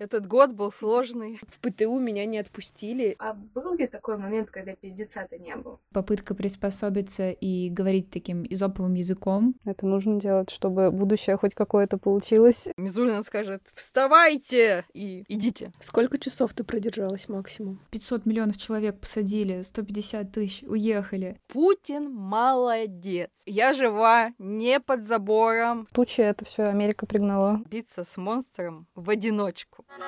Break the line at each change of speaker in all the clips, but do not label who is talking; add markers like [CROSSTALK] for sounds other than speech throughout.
Этот год был сложный.
В ПТУ меня не отпустили.
А был ли такой момент, когда пиздеца-то не было?
Попытка приспособиться и говорить таким изоповым языком.
Это нужно делать, чтобы будущее хоть какое-то получилось.
Мизулина скажет «Вставайте!» и «Идите».
Сколько часов ты продержалась максимум?
500 миллионов человек посадили, 150 тысяч уехали.
Путин молодец. Я жива, не под забором.
Тучи это все Америка пригнала.
Биться с монстром в одиночку.
Привет,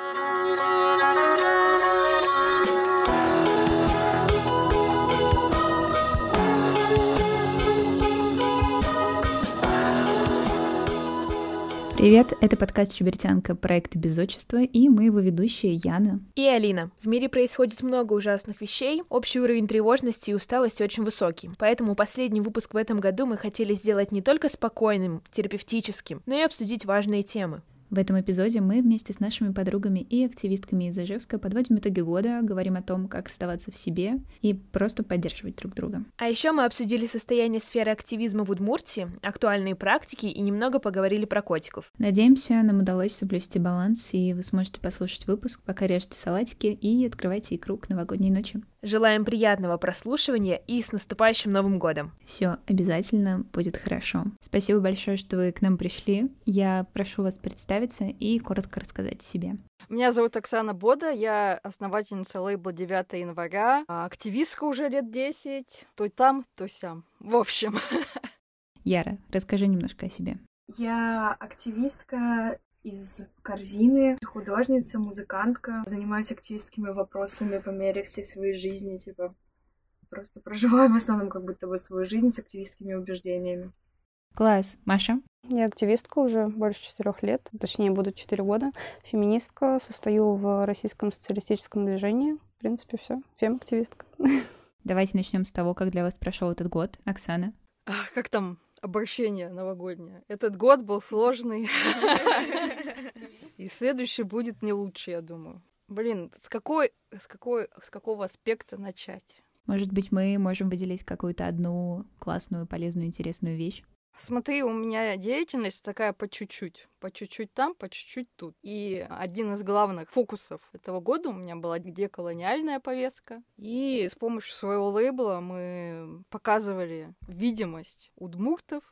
это подкаст «Чубертянка», проект «Без отчества», и мы его ведущие Яна
и Алина. В мире происходит много ужасных вещей, общий уровень тревожности и усталости очень высокий, поэтому последний выпуск в этом году мы хотели сделать не только спокойным, терапевтическим, но и обсудить важные темы.
В этом эпизоде мы вместе с нашими подругами и активистками из Ижевска подводим итоги года, говорим о том, как оставаться в себе и просто поддерживать друг друга.
А еще мы обсудили состояние сферы активизма в Удмуртии, актуальные практики и немного поговорили про котиков.
Надеемся, нам удалось соблюсти баланс, и вы сможете послушать выпуск, пока режете салатики и открывайте икру к новогодней ночи.
Желаем приятного прослушивания и с наступающим Новым годом!
Все обязательно будет хорошо. Спасибо большое, что вы к нам пришли. Я прошу вас представиться и коротко рассказать о себе.
Меня зовут Оксана Бода, я основательница лейбла 9 января, а активистка уже лет 10, то там, то сям. В общем. [LAUGHS]
Яра, расскажи немножко о себе.
Я активистка из корзины, художница, музыкантка. Занимаюсь активистскими вопросами по мере всей своей жизни, типа просто проживаю в основном как будто бы свою жизнь с активистскими убеждениями.
Класс. Маша?
Я активистка уже больше четырех лет, точнее, буду четыре года. Феминистка, состою в российском социалистическом движении. В принципе, все. Фем-активистка. [LAUGHS]
Давайте начнем с того, как для вас прошел этот год. Оксана?
Как там обращение новогоднее? Этот год был сложный. [LAUGHS] И следующий будет не лучше, я думаю. Блин, с какой, с какой, с какого аспекта начать?
Может быть, мы можем выделить какую-то одну классную, полезную, интересную вещь?
Смотри, у меня деятельность такая по чуть-чуть. По чуть-чуть там, по чуть-чуть тут. И один из главных фокусов этого года у меня была деколониальная повестка. И с помощью своего лейбла мы показывали видимость удмуртов,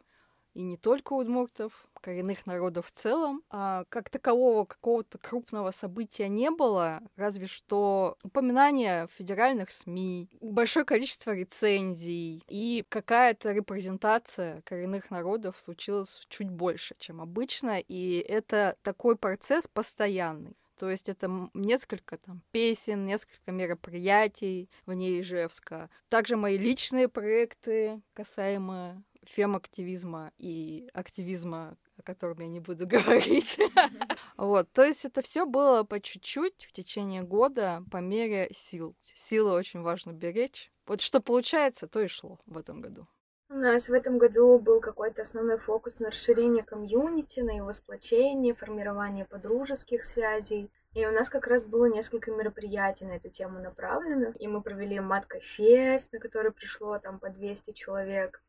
и не только удмуртов, коренных народов в целом. А как такового какого-то крупного события не было, разве что упоминания в федеральных СМИ, большое количество рецензий и какая-то репрезентация коренных народов случилась чуть больше, чем обычно, и это такой процесс постоянный. То есть это несколько там песен, несколько мероприятий вне Ижевска. Также мои личные проекты, касаемо фем-активизма и активизма, о котором я не буду [LAUGHS] говорить. [LAUGHS] Вот, то есть это все было по чуть-чуть в течение года по мере сил. Силы очень важно беречь. Вот что получается, то и шло в этом году.
У нас в этом году был какой-то основной фокус на расширение комьюнити, на его сплочение, формирование подружеских связей. И у нас как раз было несколько мероприятий на эту тему направленных. И мы провели матка-фест, на который пришло там по 200 человек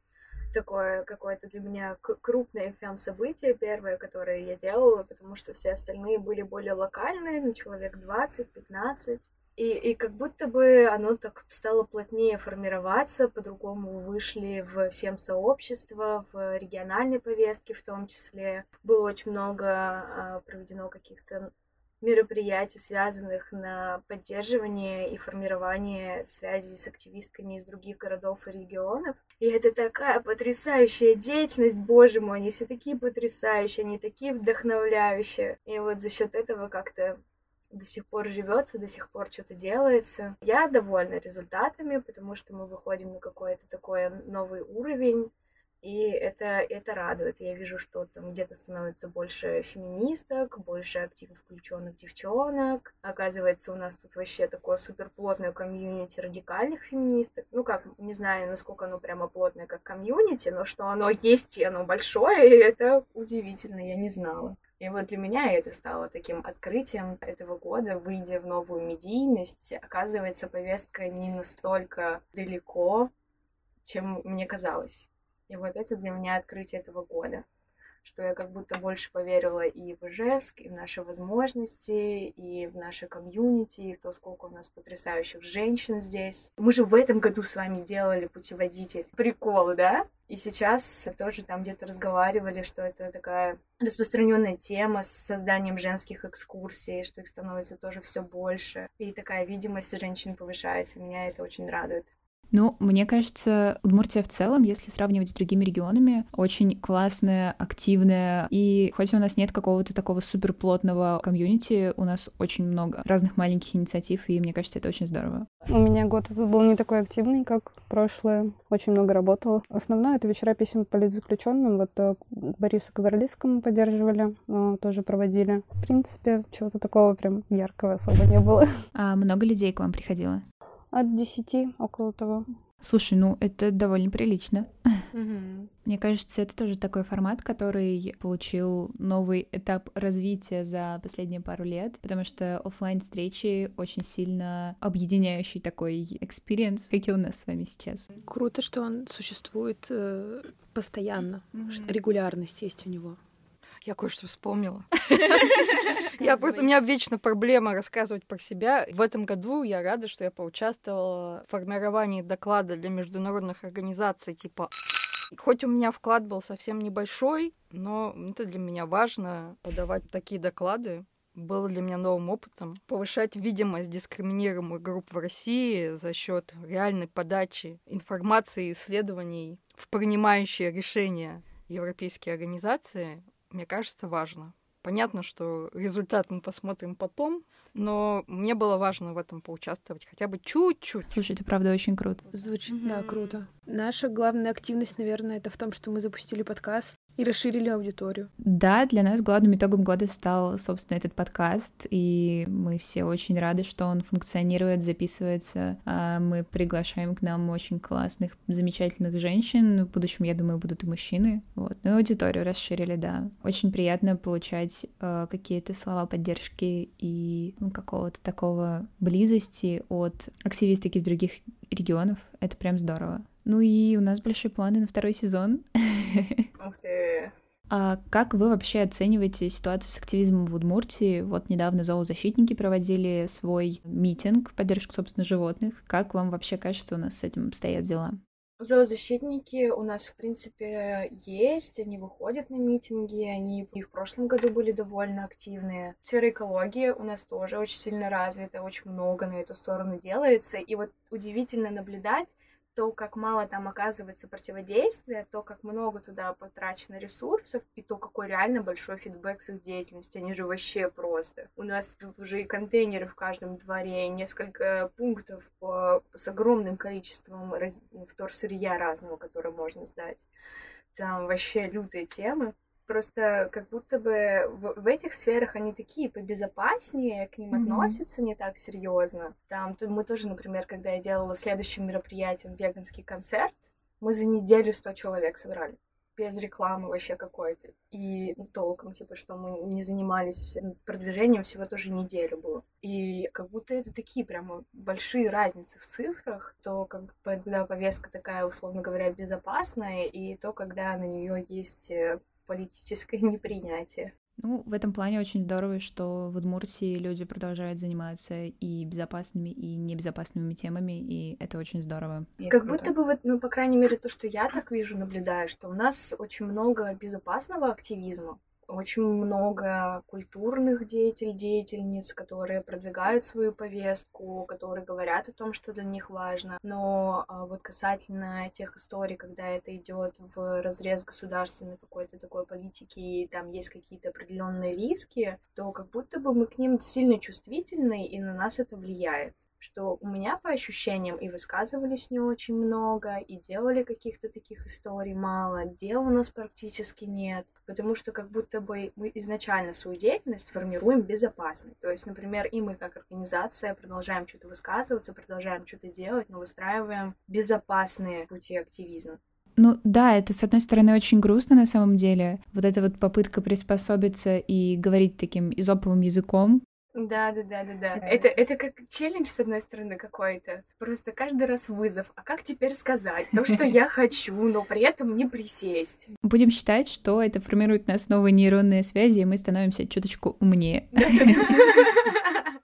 такое какое-то для меня крупное фэм-событие первое, которое я делала, потому что все остальные были более локальные, на человек 20-15. И, и как будто бы оно так стало плотнее формироваться, по-другому вышли в фем-сообщество, в региональной повестке в том числе. Было очень много а, проведено каких-то мероприятий, связанных на поддерживание и формирование связи с активистками из других городов и регионов. И это такая потрясающая деятельность, боже мой, они все такие потрясающие, они такие вдохновляющие. И вот за счет этого как-то до сих пор живется, до сих пор что-то делается. Я довольна результатами, потому что мы выходим на какой-то такой новый уровень и это, это радует. Я вижу, что там где-то становится больше феминисток, больше активно включенных девчонок. Оказывается, у нас тут вообще такое суперплотное комьюнити радикальных феминисток. Ну как, не знаю, насколько оно прямо плотное, как комьюнити, но что оно есть и оно большое, и это удивительно, я не знала. И вот для меня это стало таким открытием этого года, выйдя в новую медийность. Оказывается, повестка не настолько далеко, чем мне казалось. И вот это для меня открытие этого года. что я как будто больше поверила и в Ижевск, и в наши возможности, и в наше комьюнити, и в то, сколько у нас потрясающих женщин здесь. Мы же в этом году с вами делали путеводитель. Прикол, да? И сейчас тоже там где-то разговаривали, что это такая распространенная тема с созданием женских экскурсий, что их становится тоже все больше. И такая видимость женщин повышается. Меня это очень радует.
Ну, мне кажется, Удмуртия в целом, если сравнивать с другими регионами, очень классная, активная. И хоть у нас нет какого-то такого суперплотного комьюнити, у нас очень много разных маленьких инициатив, и мне кажется, это очень здорово.
У меня год этот был не такой активный, как прошлое. Очень много работала. Основное — это вечера писем политзаключенным. Вот э, Борису Кагарлицкому поддерживали, э, тоже проводили. В принципе, чего-то такого прям яркого особо не было.
А много людей к вам приходило?
От десяти, около того.
Слушай, ну это довольно прилично. Мне кажется, это тоже такой формат, который получил новый этап развития за последние пару лет, потому что офлайн встречи очень сильно объединяющий такой experience, как и у нас с вами сейчас.
Круто, что он существует э, постоянно, mm-hmm. регулярность есть у него.
Я кое-что вспомнила. [LAUGHS] Я просто, у меня вечно проблема рассказывать про себя. В этом году я рада, что я поучаствовала в формировании доклада для международных организаций типа Хоть у меня вклад был совсем небольшой, но это для меня важно подавать такие доклады. Было для меня новым опытом повышать видимость дискриминируемых групп в России за счет реальной подачи информации и исследований в принимающие решения европейские организации мне кажется, важно. Понятно, что результат мы посмотрим потом, но мне было важно в этом поучаствовать хотя бы чуть-чуть.
Слушай, это правда очень круто.
Звучит, mm-hmm. да, круто. Наша главная активность, наверное, это в том, что мы запустили подкаст и расширили аудиторию.
Да, для нас главным итогом года стал, собственно, этот подкаст, и мы все очень рады, что он функционирует, записывается. А мы приглашаем к нам очень классных, замечательных женщин. В будущем, я думаю, будут и мужчины. Вот. Ну и аудиторию расширили, да. Очень приятно получать э, какие-то слова поддержки и ну, какого-то такого близости от активисток из других регионов. Это прям здорово. Ну и у нас большие планы на второй сезон. [LAUGHS]
Ух ты!
А как вы вообще оцениваете ситуацию с активизмом в Удмуртии? Вот недавно зоозащитники проводили свой митинг в поддержку, собственно, животных. Как вам вообще кажется, у нас с этим стоят дела?
Зоозащитники у нас, в принципе, есть, они выходят на митинги, они и в прошлом году были довольно активные. Сфера экологии у нас тоже очень сильно развита, очень много на эту сторону делается, и вот удивительно наблюдать, то, как мало там оказывается противодействия, то, как много туда потрачено ресурсов, и то, какой реально большой фидбэк с их деятельности. Они же вообще просто. У нас тут уже и контейнеры в каждом дворе, и несколько пунктов по, с огромным количеством раз, вторсырья разного, которое можно сдать. Там вообще лютые темы. Просто как будто бы в, в этих сферах они такие побезопаснее, к ним mm-hmm. относятся не так серьезно. Там тут мы тоже, например, когда я делала следующим мероприятием веганский концерт, мы за неделю 100 человек собрали без рекламы вообще какой-то. И ну, толком, типа, что мы не занимались продвижением, всего тоже неделю было. И как будто это такие прямо большие разницы в цифрах, то, когда повестка такая, условно говоря, безопасная, и то, когда на нее есть э, политическое [LAUGHS] непринятие.
Ну, в этом плане очень здорово, что в Удмуртии люди продолжают заниматься и безопасными, и небезопасными темами, и это очень здорово.
И как круто. будто бы, вот, ну, по крайней мере, то, что я так вижу, наблюдаю, что у нас очень много безопасного активизма, очень много культурных деятелей, деятельниц, которые продвигают свою повестку, которые говорят о том, что для них важно. Но а, вот касательно тех историй, когда это идет в разрез государственной какой-то такой политики, и там есть какие-то определенные риски, то как будто бы мы к ним сильно чувствительны, и на нас это влияет что у меня по ощущениям и высказывались не очень много, и делали каких-то таких историй мало, дел у нас практически нет, потому что как будто бы мы изначально свою деятельность формируем безопасно. То есть, например, и мы как организация продолжаем что-то высказываться, продолжаем что-то делать, но выстраиваем безопасные пути активизма.
Ну да, это с одной стороны очень грустно на самом деле. Вот эта вот попытка приспособиться и говорить таким изоповым языком,
Да, да, да, да, да. Это, это как челлендж, с одной стороны, какой-то. Просто каждый раз вызов. А как теперь сказать то, что я хочу, но при этом не присесть?
Будем считать, что это формирует на основе нейронные связи, и мы становимся чуточку умнее.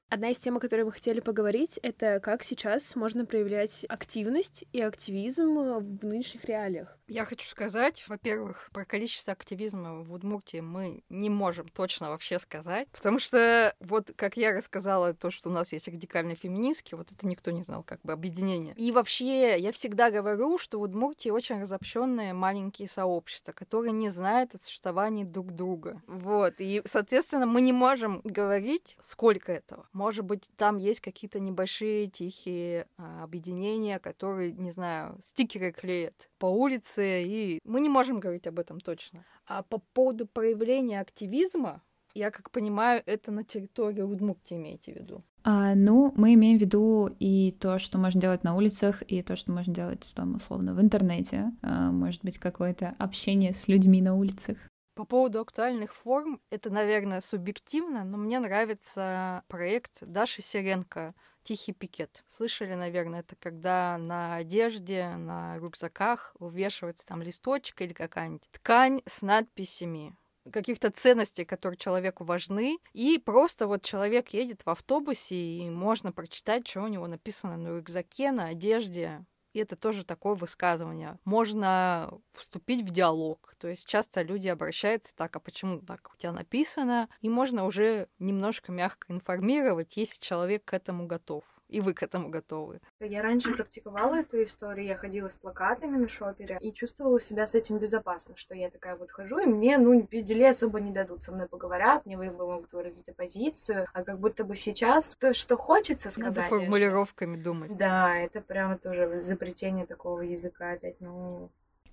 Одна из тем, о которой мы хотели поговорить, это как сейчас можно проявлять активность и активизм в нынешних реалиях.
Я хочу сказать, во-первых, про количество активизма в Удмуртии мы не можем точно вообще сказать, потому что вот как я рассказала, то, что у нас есть радикальные феминистки, вот это никто не знал, как бы объединение. И вообще, я всегда говорю, что в Удмуртии очень разобщенные маленькие сообщества, которые не знают о существовании друг друга. Вот, и, соответственно, мы не можем говорить, сколько этого. Может быть, там есть какие-то небольшие тихие а, объединения, которые, не знаю, стикеры клеят по улице, и мы не можем говорить об этом точно. А по поводу проявления активизма, я как понимаю, это на территории Удмуртии имеете в виду?
А, ну, мы имеем в виду и то, что можно делать на улицах, и то, что можно делать там условно в интернете. А, может быть, какое-то общение с людьми на улицах.
По поводу актуальных форм, это, наверное, субъективно, но мне нравится проект Даши Сиренко Тихий пикет. Слышали, наверное, это когда на одежде, на рюкзаках вывешивается там листочек или какая-нибудь ткань с надписями каких-то ценностей, которые человеку важны. И просто вот человек едет в автобусе, и можно прочитать, что у него написано на рюкзаке, на одежде. И это тоже такое высказывание. Можно вступить в диалог. То есть часто люди обращаются так, а почему так у тебя написано? И можно уже немножко мягко информировать, если человек к этому готов и вы к этому готовы.
Я раньше практиковала эту историю, я ходила с плакатами на шопере и чувствовала себя с этим безопасно, что я такая вот хожу, и мне, ну, пизделей особо не дадут, со мной поговорят, мне вы могут выразить оппозицию, а как будто бы сейчас то, что хочется сказать...
Надо формулировками думать.
Да, это прямо тоже изобретение такого языка опять, ну,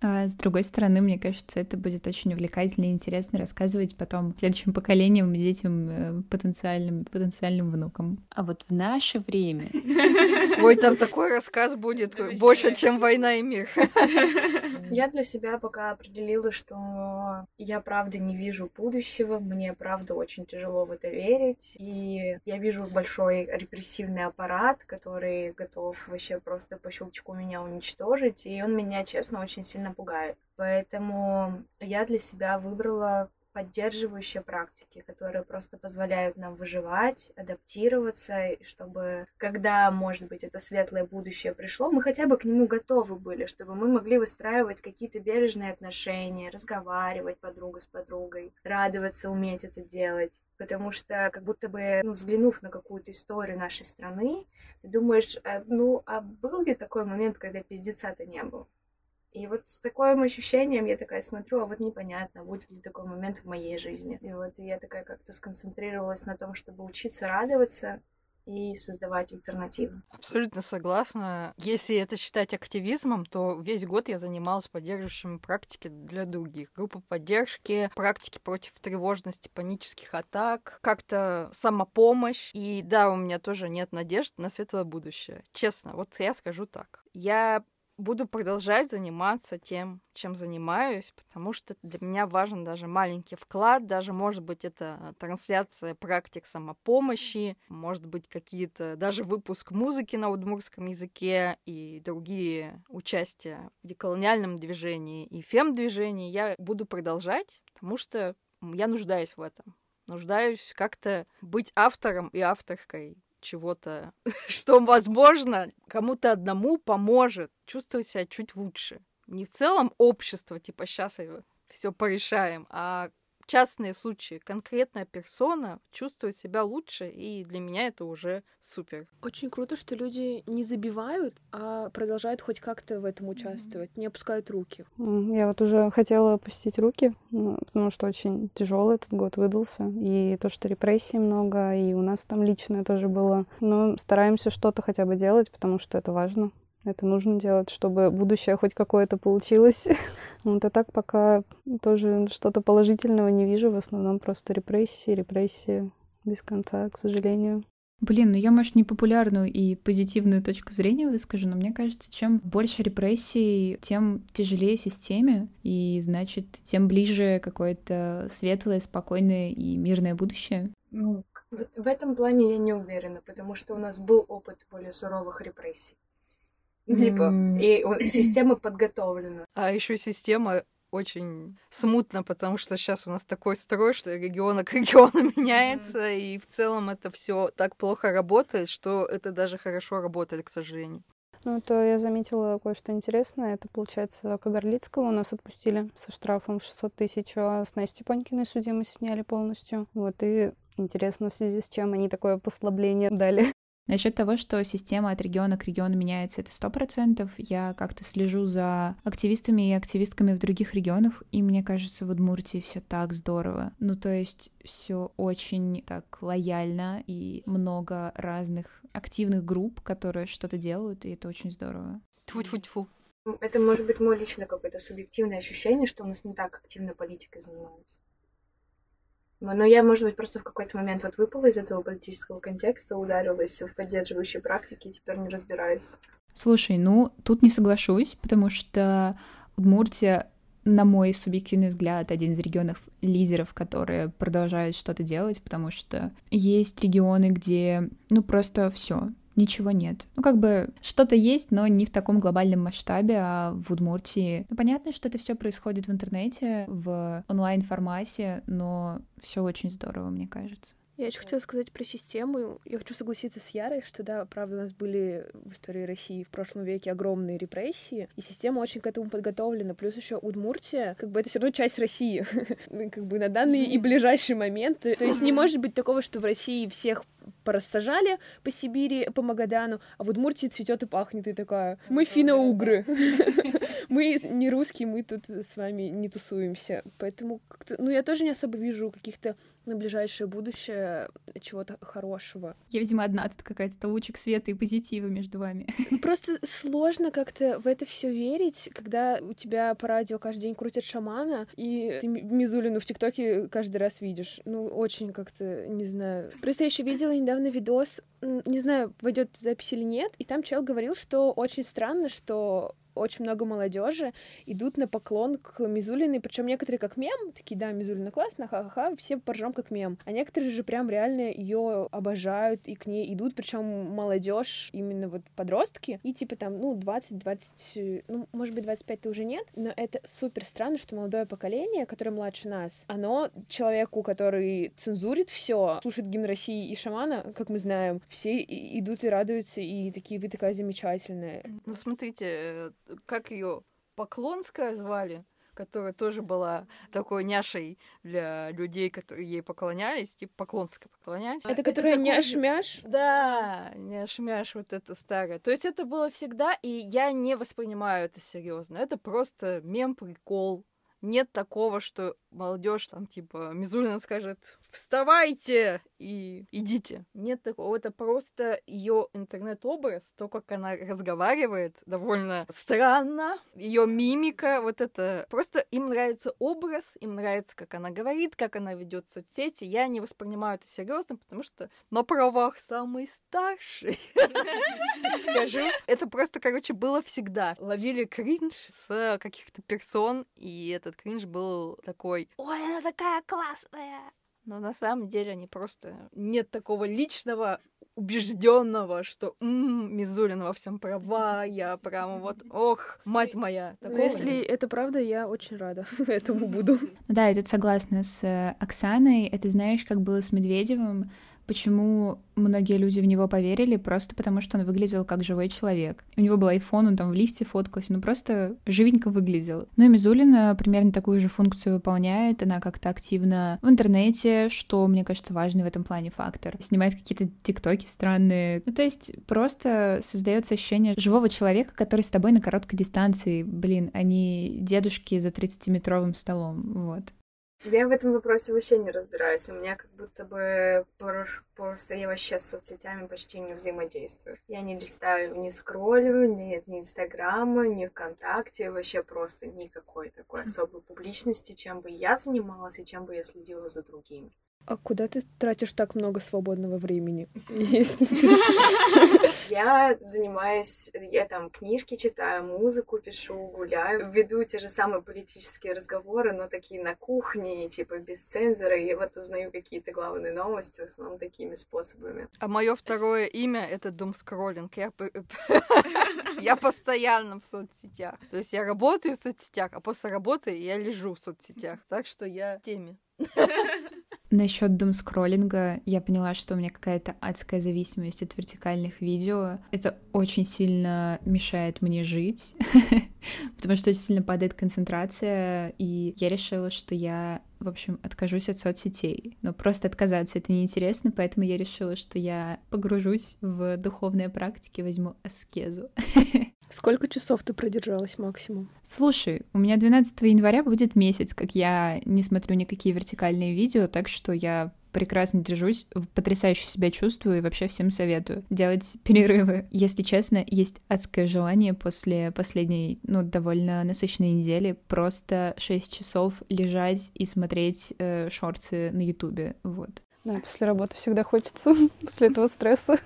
а с другой стороны, мне кажется, это будет очень увлекательно и интересно рассказывать потом следующим поколениям, детям, э, потенциальным, потенциальным внукам. А вот в наше время... [LAUGHS]
Ой, там такой рассказ будет больше, чем «Война и мир». [LAUGHS]
Я для себя пока определила, что я правда не вижу будущего, мне правда очень тяжело в это верить, и я вижу большой репрессивный аппарат, который готов вообще просто по щелчку меня уничтожить, и он меня, честно, очень сильно пугает. Поэтому я для себя выбрала поддерживающие практики, которые просто позволяют нам выживать, адаптироваться, и чтобы, когда, может быть, это светлое будущее пришло, мы хотя бы к нему готовы были, чтобы мы могли выстраивать какие-то бережные отношения, разговаривать подруга с подругой, радоваться, уметь это делать. Потому что, как будто бы, ну, взглянув на какую-то историю нашей страны, ты думаешь, «А, ну, а был ли такой момент, когда пиздеца-то не было? И вот с таким ощущением я такая смотрю, а вот непонятно, будет ли такой момент в моей жизни. И вот я такая как-то сконцентрировалась на том, чтобы учиться радоваться и создавать альтернативы.
Абсолютно согласна. Если это считать активизмом, то весь год я занималась поддерживающими практики для других. Группы поддержки, практики против тревожности, панических атак, как-то самопомощь. И да, у меня тоже нет надежд на светлое будущее. Честно, вот я скажу так. Я буду продолжать заниматься тем, чем занимаюсь, потому что для меня важен даже маленький вклад, даже, может быть, это трансляция практик самопомощи, может быть, какие-то, даже выпуск музыки на удмурском языке и другие участия в деколониальном движении и фем-движении я буду продолжать, потому что я нуждаюсь в этом. Нуждаюсь как-то быть автором и авторкой чего-то, [LAUGHS] что, возможно, кому-то одному поможет чувствовать себя чуть лучше. Не в целом общество, типа, сейчас все порешаем, а частные случаи, конкретная персона чувствует себя лучше, и для меня это уже супер.
Очень круто, что люди не забивают, а продолжают хоть как-то в этом участвовать, mm-hmm. не опускают руки.
Я вот уже хотела опустить руки, ну, потому что очень тяжелый этот год выдался, и то, что репрессий много, и у нас там личное тоже было. Но стараемся что-то хотя бы делать, потому что это важно. Это нужно делать, чтобы будущее хоть какое-то получилось. [LAUGHS] Вот, а так пока тоже что-то положительного не вижу. В основном просто репрессии, репрессии без конца, к сожалению.
Блин, ну я, может, непопулярную и позитивную точку зрения выскажу, но мне кажется, чем больше репрессий, тем тяжелее системе, и, значит, тем ближе какое-то светлое, спокойное и мирное будущее.
Ну, в этом плане я не уверена, потому что у нас был опыт более суровых репрессий. Типа, и [CLEARS THROAT] система подготовлена.
А еще система очень смутно, потому что сейчас у нас такой строй, что региона к региону [LAUGHS] меняется, и в целом это все так плохо работает, что это даже хорошо работает, к сожалению.
Ну, то я заметила кое-что интересное. Это, получается, Кагарлицкого у нас отпустили со штрафом 600 тысяч, а с Настей Панькиной судимость сняли полностью. Вот, и интересно, в связи с чем они такое послабление дали.
Насчет того, что система от региона к региону меняется, это сто процентов. Я как-то слежу за активистами и активистками в других регионах, и мне кажется, в Удмуртии все так здорово. Ну, то есть все очень так лояльно и много разных активных групп, которые что-то делают, и это очень здорово.
Тьфу-тьфу-тьфу.
Это может быть мой личный какое-то субъективное ощущение, что у нас не так активно политикой занимаются. Но я, может быть, просто в какой-то момент вот выпала из этого политического контекста, ударилась в поддерживающие практики и теперь не разбираюсь.
Слушай, ну, тут не соглашусь, потому что Удмуртия, на мой субъективный взгляд, один из регионов лидеров, которые продолжают что-то делать, потому что есть регионы, где, ну, просто все, ничего нет. Ну, как бы что-то есть, но не в таком глобальном масштабе, а в Удмуртии. Ну, понятно, что это все происходит в интернете, в онлайн-формате, но все очень здорово, мне кажется.
Я очень хотела сказать про систему. Я хочу согласиться с Ярой, что да, правда, у нас были в истории России в прошлом веке огромные репрессии, и система очень к этому подготовлена. Плюс еще Удмуртия, как бы это все равно часть России, [LAUGHS] как бы на данный и ближайший момент. То есть не может быть такого, что в России всех порассажали по Сибири, по Магадану, а в Удмуртии цветет и пахнет, и такая, мы финно-угры, [LAUGHS] мы не русские, мы тут с вами не тусуемся. Поэтому, ну, я тоже не особо вижу каких-то на ближайшее будущее чего-то хорошего.
Я, видимо, одна тут какая-то лучик света и позитива между вами.
Просто сложно как-то в это все верить, когда у тебя по радио каждый день крутят шамана, и ты Мизулину в ТикТоке каждый раз видишь. Ну, очень как-то, не знаю. Просто я еще видела недавно видос, не знаю, войдет запись или нет, и там чел говорил, что очень странно, что очень много молодежи идут на поклон к Мизулиной, причем некоторые как мем, такие, да, Мизулина классно, ха-ха-ха, все поржем как мем. А некоторые же прям реально ее обожают и к ней идут, причем молодежь, именно вот подростки, и типа там, ну, 20-20, ну, может быть, 25-то уже нет, но это супер странно, что молодое поколение, которое младше нас, оно человеку, который цензурит все, слушает гимн России и шамана, как мы знаем, все идут и радуются, и такие, вы такая замечательная.
Ну, смотрите, как ее Поклонская звали, которая тоже была такой няшей для людей, которые ей поклонялись, типа Поклонская поклонялись.
Это, которая няш-мяш?
Да, няш-мяш вот это старое. То есть это было всегда, и я не воспринимаю это серьезно. Это просто мем-прикол. Нет такого, что молодежь там типа Мизулина скажет вставайте и идите. Нет такого. Это просто ее интернет-образ, то, как она разговаривает, довольно странно. Ее мимика, вот это. Просто им нравится образ, им нравится, как она говорит, как она ведет соцсети. Я не воспринимаю это серьезно, потому что на правах самый старший, [LAUGHS] скажу. Это просто, короче, было всегда. Ловили кринж с каких-то персон, и этот кринж был такой, ой, она такая классная, но на самом деле они просто нет такого личного убежденного, что м-м, Мизулина во всем права, я прямо вот, [LAUGHS] ох, мать моя.
Такого Если нет. это правда, я очень рада [LAUGHS] этому буду.
Да, я тут согласна с э, Оксаной. Это знаешь, как было с Медведевым Почему многие люди в него поверили? Просто потому, что он выглядел как живой человек. У него был iPhone, он там в лифте фоткался, ну просто живенько выглядел. Ну и Мизулина примерно такую же функцию выполняет. Она как-то активно в интернете, что, мне кажется, важный в этом плане фактор. Снимает какие-то тиктоки странные. Ну то есть просто создается ощущение живого человека, который с тобой на короткой дистанции. Блин, а дедушки за 30-метровым столом. Вот.
Я в этом вопросе вообще не разбираюсь. У меня как будто бы просто я вообще с соцсетями почти не взаимодействую. Я не листаю, не скроллю, нет ни Инстаграма, ни ВКонтакте, вообще просто никакой такой особой публичности, чем бы я занималась и чем бы я следила за другими.
А куда ты тратишь так много свободного времени? [LAUGHS]
Я занимаюсь, я там книжки читаю, музыку пишу, гуляю, веду те же самые политические разговоры, но такие на кухне, типа без цензора, и вот узнаю какие-то главные новости, в основном такими способами.
А мое второе имя — это думскроллинг. Я, [LAUGHS] я постоянно в соцсетях. То есть я работаю в соцсетях, а после работы я лежу в соцсетях. Так что я в теме. [LAUGHS]
Насчет думскроллинга я поняла, что у меня какая-то адская зависимость от вертикальных видео. Это очень сильно мешает мне жить, [LAUGHS] потому что очень сильно падает концентрация, и я решила, что я в общем, откажусь от соцсетей. Но просто отказаться это неинтересно, поэтому я решила, что я погружусь в духовные практики, возьму аскезу. [LAUGHS]
Сколько часов ты продержалась максимум?
Слушай, у меня 12 января будет месяц, как я не смотрю никакие вертикальные видео, так что я прекрасно держусь, потрясающе себя чувствую и вообще всем советую делать [LAUGHS] перерывы. Если честно, есть адское желание после последней, ну, довольно насыщенной недели просто 6 часов лежать и смотреть э, шорты на Ютубе, вот.
Да, после работы всегда хочется, [LAUGHS] после этого стресса.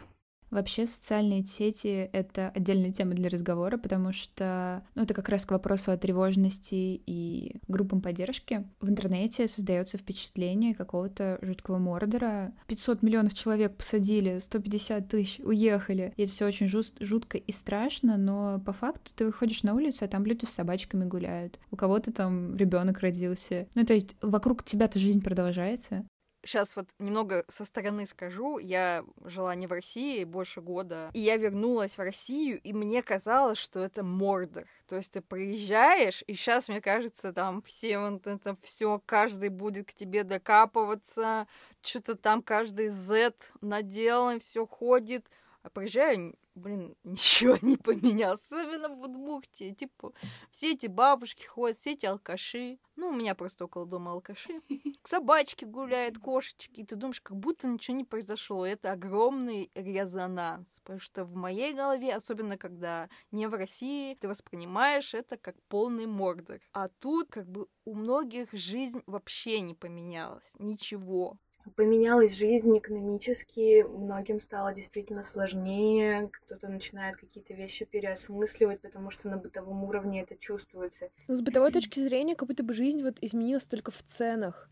Вообще социальные сети — это отдельная тема для разговора, потому что ну, это как раз к вопросу о тревожности и группам поддержки. В интернете создается впечатление какого-то жуткого мордора. 500 миллионов человек посадили, 150 тысяч уехали. И это все очень жут, жутко и страшно, но по факту ты выходишь на улицу, а там люди с собачками гуляют. У кого-то там ребенок родился. Ну, то есть вокруг тебя-то жизнь продолжается
сейчас вот немного со стороны скажу. Я жила не в России больше года, и я вернулась в Россию, и мне казалось, что это Мордор. То есть ты приезжаешь, и сейчас, мне кажется, там все вот это все, каждый будет к тебе докапываться, что-то там каждый Z наделан, все ходит. А приезжаю, блин, [LAUGHS] ничего не поменялось. Особенно в Удмуртии. Типа, все эти бабушки ходят, все эти алкаши. Ну, у меня просто около дома алкаши. [LAUGHS] Собачки гуляют, кошечки. И ты думаешь, как будто ничего не произошло. Это огромный резонанс. Потому что в моей голове, особенно когда не в России, ты воспринимаешь это как полный мордор. А тут как бы у многих жизнь вообще не поменялась. Ничего
поменялась жизнь экономически, многим стало действительно сложнее, кто-то начинает какие-то вещи переосмысливать, потому что на бытовом уровне это чувствуется.
Ну, с бытовой точки зрения, как будто бы жизнь вот изменилась только в ценах.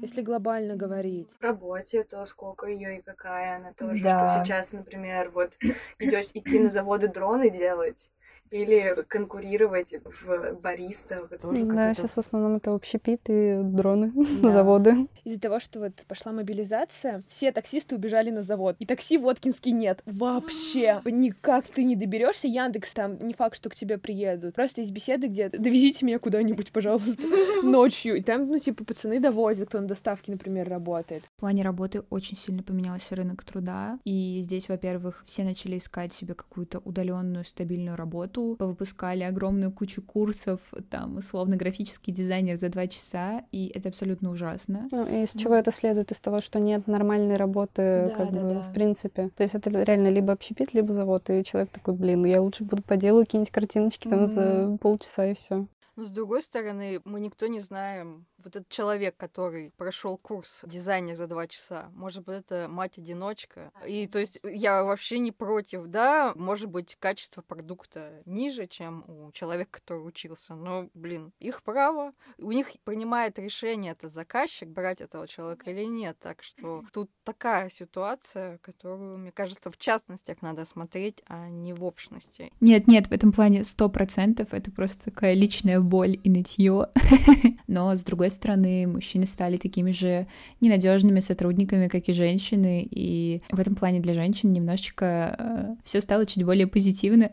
Если глобально говорить.
В работе, то сколько ее и какая она тоже. Да. Что сейчас, например, вот идешь идти на заводы дроны делать, или конкурировать в бариста.
Тоже да, сейчас в основном это общепит и дроны, [LAUGHS] да. заводы.
Из-за того, что вот пошла мобилизация, все таксисты убежали на завод. И такси Воткинский нет. Вообще. [GASPS] Никак ты не доберешься. Яндекс там не факт, что к тебе приедут. Просто есть беседы, где довезите меня куда-нибудь, пожалуйста, [LAUGHS] ночью. И там, ну, типа, пацаны довозят, кто на доставке, например, работает.
В плане работы очень сильно поменялся рынок труда. И здесь, во-первых, все начали искать себе какую-то удаленную стабильную работу, работу, повыпускали огромную кучу курсов, там, условно, графический дизайнер за два часа, и это абсолютно ужасно.
Ну, и из чего это следует? Из того, что нет нормальной работы, да, как да, бы, да. в принципе. То есть это реально либо общепит, либо завод, и человек такой, блин, я лучше буду по делу какие-нибудь картиночки там mm-hmm. за полчаса и все.
Но с другой стороны, мы никто не знаем, вот этот человек, который прошел курс дизайна за два часа, может быть, это мать-одиночка. И то есть я вообще не против, да, может быть, качество продукта ниже, чем у человека, который учился. Но, блин, их право. У них принимает решение это заказчик, брать этого человека или нет. Так что [LAUGHS] тут такая ситуация, которую, мне кажется, в частностях надо смотреть, а не в общности.
Нет, нет, в этом плане сто процентов это просто такая личная боль и нытье. [LAUGHS] Но, с другой стороны, мужчины стали такими же ненадежными сотрудниками, как и женщины, и в этом плане для женщин немножечко э, все стало чуть более позитивно,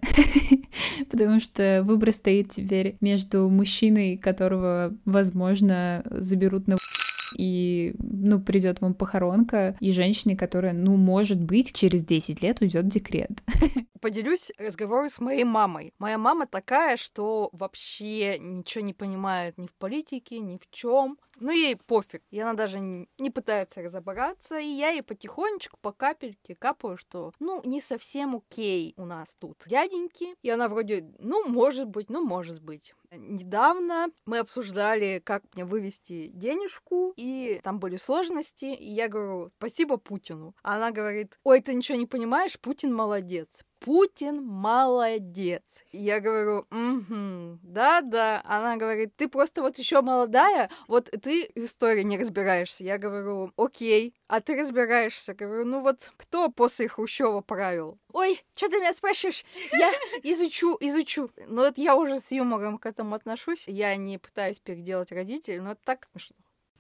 [LAUGHS] потому что выбор стоит теперь между мужчиной, которого, возможно, заберут на и, ну, придет вам похоронка, и женщине, которая, ну, может быть, через 10 лет уйдет декрет. [LAUGHS]
Поделюсь разговором с моей мамой. Моя мама такая, что вообще ничего не понимает ни в политике, ни в чем. Ну, ей пофиг. И она даже не пытается разобраться. И я ей потихонечку, по капельке капаю, что, ну, не совсем окей у нас тут дяденьки. И она вроде, ну, может быть, ну, может быть. Недавно мы обсуждали, как мне вывести денежку, и там были сложности, и я говорю, спасибо Путину. Она говорит, ой, ты ничего не понимаешь, Путин молодец. Путин молодец. Я говорю, угу, да-да. Она говорит, ты просто вот еще молодая, вот ты в истории не разбираешься. Я говорю, окей, а ты разбираешься. Говорю, ну вот кто после Хрущева правил? Ой, что ты меня спрашиваешь? Я изучу, изучу. Но вот я уже с юмором к этому отношусь. Я не пытаюсь переделать родителей, но это так смешно.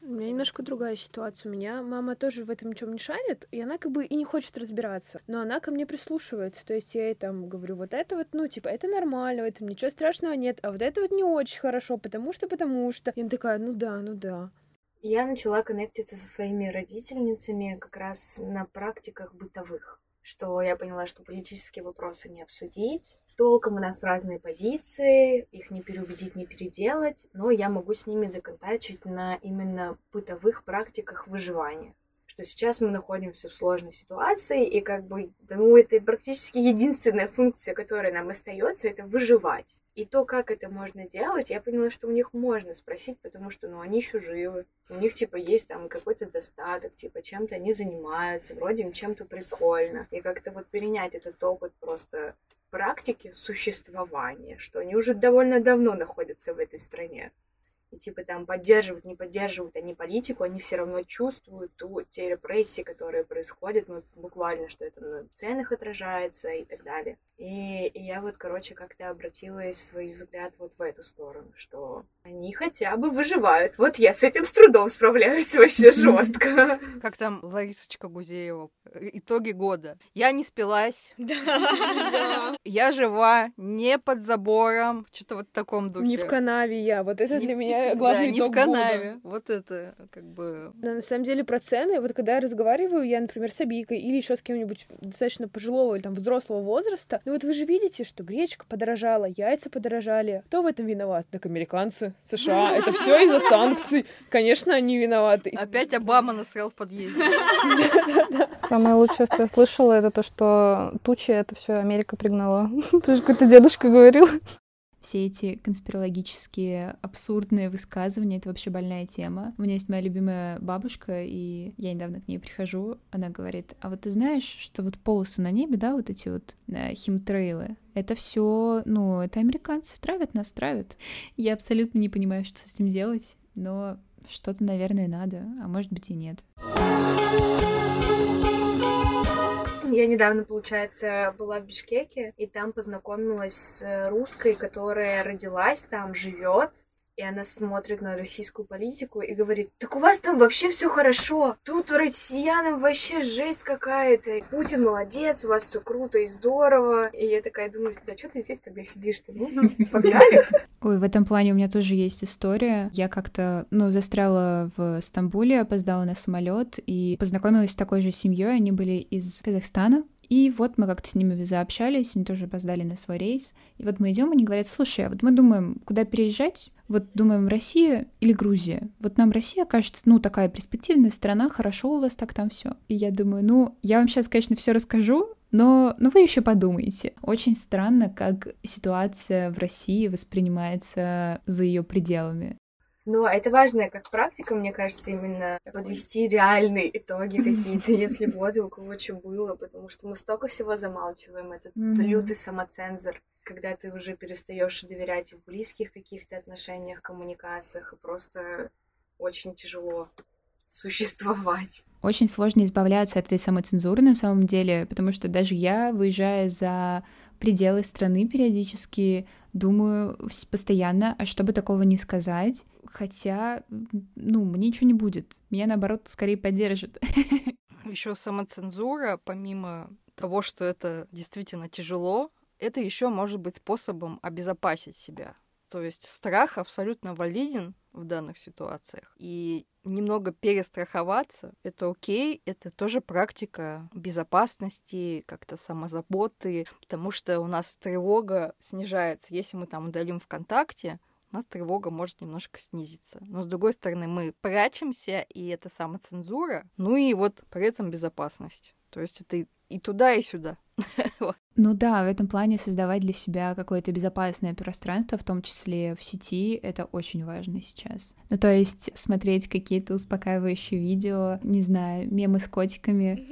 У меня немножко другая ситуация. У меня мама тоже в этом ничем не шарит, и она как бы и не хочет разбираться. Но она ко мне прислушивается. То есть я ей там говорю, вот это вот, ну, типа, это нормально, в этом ничего страшного нет, а вот это вот не очень хорошо, потому что, потому что. И она такая, ну да, ну да.
Я начала коннектиться со своими родительницами как раз на практиках бытовых что я поняла, что политические вопросы не обсудить. Толком у нас разные позиции, их не переубедить, не переделать, но я могу с ними законтачить на именно бытовых практиках выживания что сейчас мы находимся в сложной ситуации, и как бы, ну, это практически единственная функция, которая нам остается, это выживать. И то, как это можно делать, я поняла, что у них можно спросить, потому что, ну, они еще живы, у них, типа, есть там какой-то достаток, типа, чем-то они занимаются, вроде им чем-то прикольно. И как-то вот перенять этот опыт просто практики существования, что они уже довольно давно находятся в этой стране и типа там поддерживают, не поддерживают они политику, они все равно чувствуют ту, те репрессии, которые происходят, ну, буквально, что это на ценах отражается и так далее. И, и я вот, короче, как-то обратилась свой взгляд вот в эту сторону, что они хотя бы выживают. Вот я с этим с трудом справляюсь вообще [LAUGHS] жестко.
Как там Ларисочка Гузеева. Итоги года. Я не спилась.
Да. [LAUGHS]
Я жива, не под забором. Что-то вот в таком духе.
Не в канаве я. Вот это для меня главный
Да, не
итог
в канаве. Вот это как бы...
Да, на самом деле про цены, вот когда я разговариваю, я, например, с Абикой или еще с кем-нибудь достаточно пожилого или там взрослого возраста, ну вот вы же видите, что гречка подорожала, яйца подорожали. Кто в этом виноват? Так американцы, США. [LAUGHS] Это все из-за санкций. Конечно, они виноваты.
Опять Обама насрал в подъезде. [LAUGHS]
Самое лучшее, что я слышала, это то, что тучи это все Америка пригнала. [LAUGHS] Тоже какой-то дедушка говорил.
Все эти конспирологические, абсурдные высказывания — это вообще больная тема. У меня есть моя любимая бабушка, и я недавно к ней прихожу, она говорит, а вот ты знаешь, что вот полосы на небе, да, вот эти вот э, химтрейлы, это все, ну, это американцы травят нас, травят. Я абсолютно не понимаю, что с этим делать, но что-то, наверное, надо, а может быть и нет.
Я недавно, получается, была в Бишкеке, и там познакомилась с русской, которая родилась там, живет, и она смотрит на российскую политику и говорит, так у вас там вообще все хорошо, тут у россиянам вообще жесть какая-то, Путин молодец, у вас все круто и здорово. И я такая думаю, да что ты здесь тогда сидишь-то? Ну, [LAUGHS] погнали.
Ой, в этом плане у меня тоже есть история. Я как-то, ну, застряла в Стамбуле, опоздала на самолет и познакомилась с такой же семьей. Они были из Казахстана, и вот мы как-то с ними заобщались, они тоже опоздали на свой рейс. И вот мы идем, они говорят, слушай, а вот мы думаем, куда переезжать? Вот думаем, Россия или Грузия? Вот нам Россия кажется, ну, такая перспективная страна, хорошо у вас так там все. И я думаю, ну, я вам сейчас, конечно, все расскажу, но, но вы еще подумайте. Очень странно, как ситуация в России воспринимается за ее пределами.
Но это важно как практика, мне кажется, именно подвести реальные итоги какие-то, если вот у кого что было, потому что мы столько всего замалчиваем, этот лютый самоцензор, когда ты уже перестаешь доверять и в близких каких-то отношениях, коммуникациях, и просто очень тяжело существовать.
Очень сложно избавляться от этой самоцензуры на самом деле, потому что даже я, выезжая за пределы страны периодически, думаю постоянно, а чтобы такого не сказать, хотя, ну, мне ничего не будет. Меня, наоборот, скорее поддержит. [LAUGHS]
Еще самоцензура, помимо того, что это действительно тяжело, это еще может быть способом обезопасить себя. То есть страх абсолютно валиден в данных ситуациях. И немного перестраховаться — это окей, это тоже практика безопасности, как-то самозаботы, потому что у нас тревога снижается. Если мы там удалим ВКонтакте, у нас тревога может немножко снизиться. Но с другой стороны, мы прячемся, и это самоцензура. Ну и вот при этом безопасность. То есть это и туда, и сюда. [LAUGHS]
Ну да, в этом плане создавать для себя какое-то безопасное пространство, в том числе в сети, это очень важно сейчас. Ну то есть смотреть какие-то успокаивающие видео, не знаю, мемы с котиками.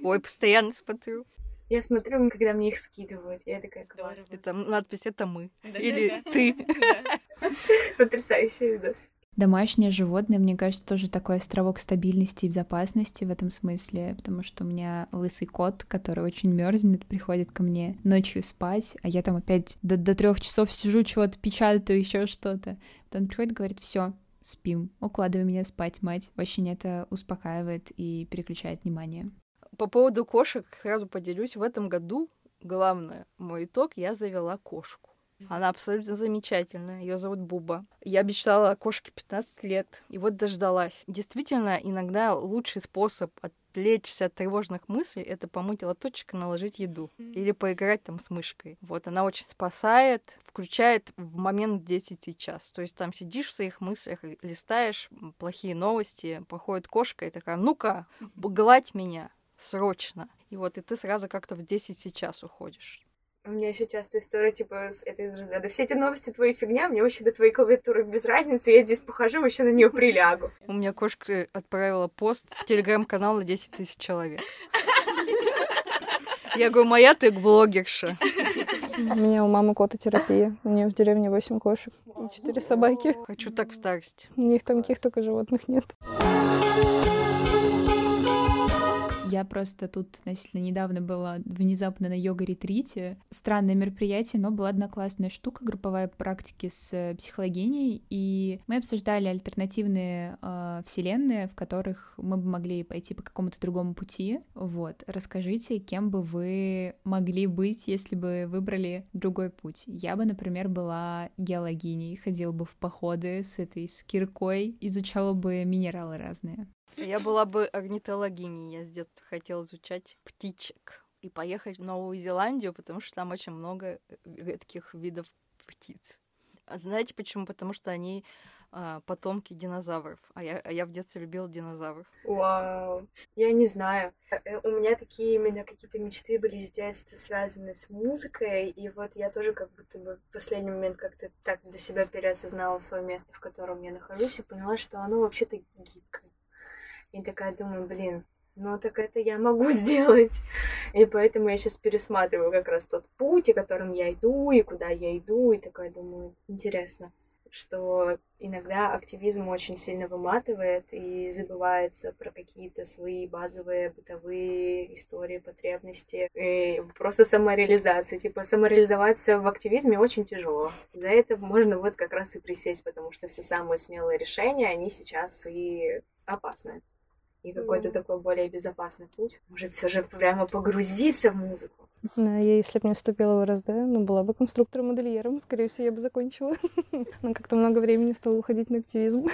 [LAUGHS]
Ой, постоянно смотрю.
Я смотрю, когда мне их скидывают. Я такая классная.
Это надпись «Это мы». Или «Ты». [LAUGHS]
Потрясающий видос.
Домашнее животное, мне кажется, тоже такой островок стабильности и безопасности в этом смысле, потому что у меня лысый кот, который очень мерзнет, приходит ко мне ночью спать, а я там опять до, до трех часов сижу, чего-то печатаю, еще что-то. Потом приходит говорит, все, спим, укладывай меня спать, мать. Очень это успокаивает и переключает внимание.
По поводу кошек сразу поделюсь. В этом году, главное, мой итог, я завела кошку. Она абсолютно замечательная. Ее зовут Буба. Я мечтала о кошке 15 лет. И вот дождалась. Действительно, иногда лучший способ отвлечься от тревожных мыслей, это помыть лоточек и наложить еду. Или поиграть там с мышкой. Вот, она очень спасает, включает в момент 10 и час. То есть там сидишь в своих мыслях, листаешь плохие новости, проходит кошка и такая, ну-ка, гладь меня срочно. И вот, и ты сразу как-то в 10 сейчас уходишь.
У меня еще часто история, типа, с этой из разряда. Все эти новости твои фигня, мне вообще до твоей клавиатуры без разницы, я здесь похожу, вообще на нее прилягу.
У меня кошка отправила пост в телеграм-канал на 10 тысяч человек. Я говорю, моя ты блогерша.
У меня у мамы кототерапия. У нее в деревне 8 кошек и 4 собаки.
Хочу так в старости.
У них там каких только животных нет.
Я просто тут относительно недавно была внезапно на йога-ретрите. Странное мероприятие, но была одна классная штука, групповая практики с психологиней, и мы обсуждали альтернативные э, вселенные, в которых мы бы могли пойти по какому-то другому пути. Вот, расскажите, кем бы вы могли быть, если бы выбрали другой путь. Я бы, например, была геологиней, ходила бы в походы с этой с киркой, изучала бы минералы разные.
Я была бы орнитологиней. Я с детства хотела изучать птичек и поехать в Новую Зеландию, потому что там очень много э, редких видов птиц. А знаете почему? Потому что они а, потомки динозавров. А я, а я в детстве любила динозавров.
Вау. Я не знаю. Э, у меня такие именно какие-то мечты были с детства связаны с музыкой. И вот я тоже как будто бы в последний момент как-то так для себя переосознала свое место, в котором я нахожусь, и поняла, что оно вообще-то гибкое. И такая думаю, блин, ну так это я могу [LAUGHS] сделать. И поэтому я сейчас пересматриваю как раз тот путь, которым я иду, и куда я иду, и такая думаю, интересно, что иногда активизм очень сильно выматывает и забывается про какие-то свои базовые бытовые истории, потребности и вопросы самореализации. Типа самореализоваться в активизме очень тяжело. За это можно вот как раз и присесть, потому что все самые смелые решения, они сейчас и опасны и какой-то mm. такой более безопасный путь. Может, все же прямо погрузиться в музыку.
Да, я, если бы не вступила в РСД, ну, была бы конструктором-модельером, скорее всего, я бы закончила. [LAUGHS] Но как-то много времени стало уходить на активизм.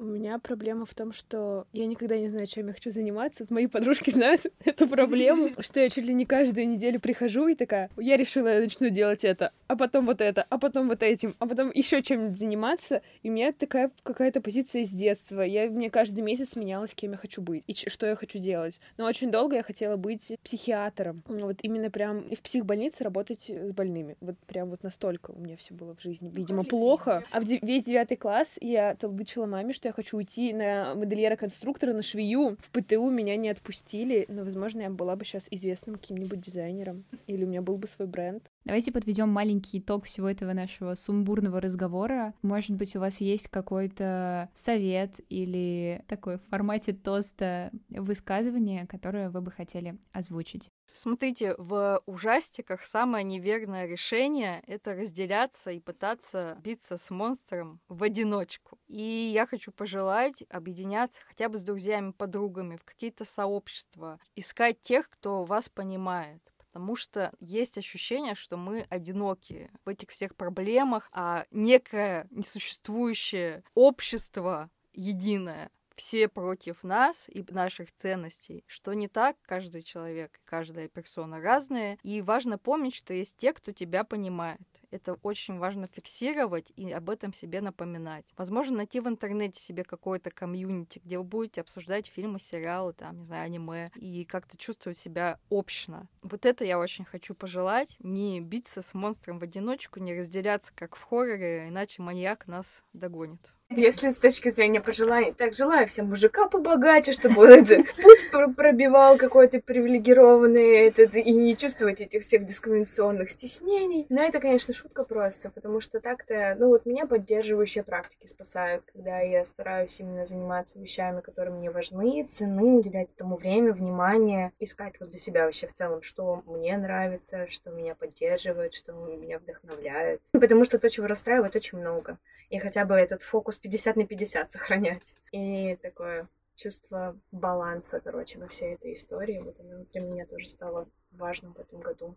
У меня проблема в том, что я никогда не знаю, чем я хочу заниматься. Мои подружки знают [LAUGHS] эту проблему, что я чуть ли не каждую неделю прихожу и такая, я решила, я начну делать это, а потом вот это, а потом вот этим, а потом еще чем-нибудь заниматься. И у меня такая какая-то позиция с детства. Я, мне каждый месяц менялась, кем я хочу быть и что я хочу делать. Но очень долго я хотела быть психиатром. Вот именно прям и в психбольнице работать с больными. Вот прям вот настолько у меня все было в жизни, видимо, плохо. А в весь девятый класс я толдычила маме, что я хочу уйти на модельера-конструктора, на швею. В ПТУ меня не отпустили, но, возможно, я была бы сейчас известным каким-нибудь дизайнером. Или у меня был бы свой бренд.
Давайте подведем маленький итог всего этого нашего сумбурного разговора. Может быть, у вас есть какой-то совет или такой в формате тоста высказывание, которое вы бы хотели озвучить?
Смотрите, в ужастиках самое неверное решение — это разделяться и пытаться биться с монстром в одиночку. И я хочу пожелать объединяться хотя бы с друзьями, подругами в какие-то сообщества, искать тех, кто вас понимает потому что есть ощущение, что мы одиноки в этих всех проблемах, а некое несуществующее общество единое все против нас и наших ценностей. Что не так, каждый человек, каждая персона разные. И важно помнить, что есть те, кто тебя понимает. Это очень важно фиксировать и об этом себе напоминать. Возможно, найти в интернете себе какое-то комьюнити, где вы будете обсуждать фильмы, сериалы, там, не знаю, аниме, и как-то чувствовать себя общно. Вот это я очень хочу пожелать. Не биться с монстром в одиночку, не разделяться, как в хорроре, иначе маньяк нас догонит.
Если с точки зрения пожеланий, так желаю всем мужика побогаче, чтобы он это путь пробивал какой-то привилегированный этот, и не чувствовать этих всех дискриминационных стеснений. Но это, конечно, шутка просто, потому что так-то, ну вот меня поддерживающие практики спасают, когда я стараюсь именно заниматься вещами, которые мне важны, цены, уделять этому время, внимание, искать вот для себя вообще в целом, что мне нравится, что меня поддерживает, что меня вдохновляет. Потому что то, чего расстраивает, очень много. И хотя бы этот фокус 50 на 50 сохранять. И такое чувство баланса, короче, во всей этой истории. Вот оно для меня тоже стало важным в этом году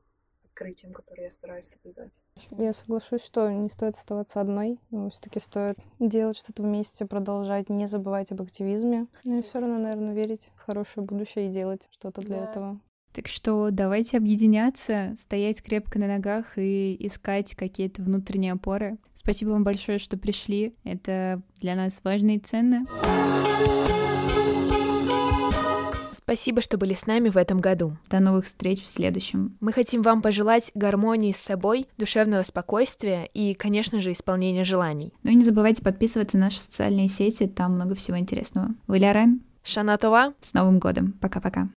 открытием, которое я стараюсь соблюдать.
Я соглашусь, что не стоит оставаться одной, но все-таки стоит делать что-то вместе, продолжать, не забывать об активизме. Но все равно, наверное, верить в хорошее будущее и делать что-то для да. этого.
Так что давайте объединяться, стоять крепко на ногах и искать какие-то внутренние опоры. Спасибо вам большое, что пришли. Это для нас важно и ценно.
Спасибо, что были с нами в этом году.
До новых встреч в следующем.
Мы хотим вам пожелать гармонии с собой, душевного спокойствия и, конечно же, исполнения желаний.
Ну и не забывайте подписываться на наши социальные сети, там много всего интересного. Валярен.
Шанатова.
С Новым годом. Пока-пока.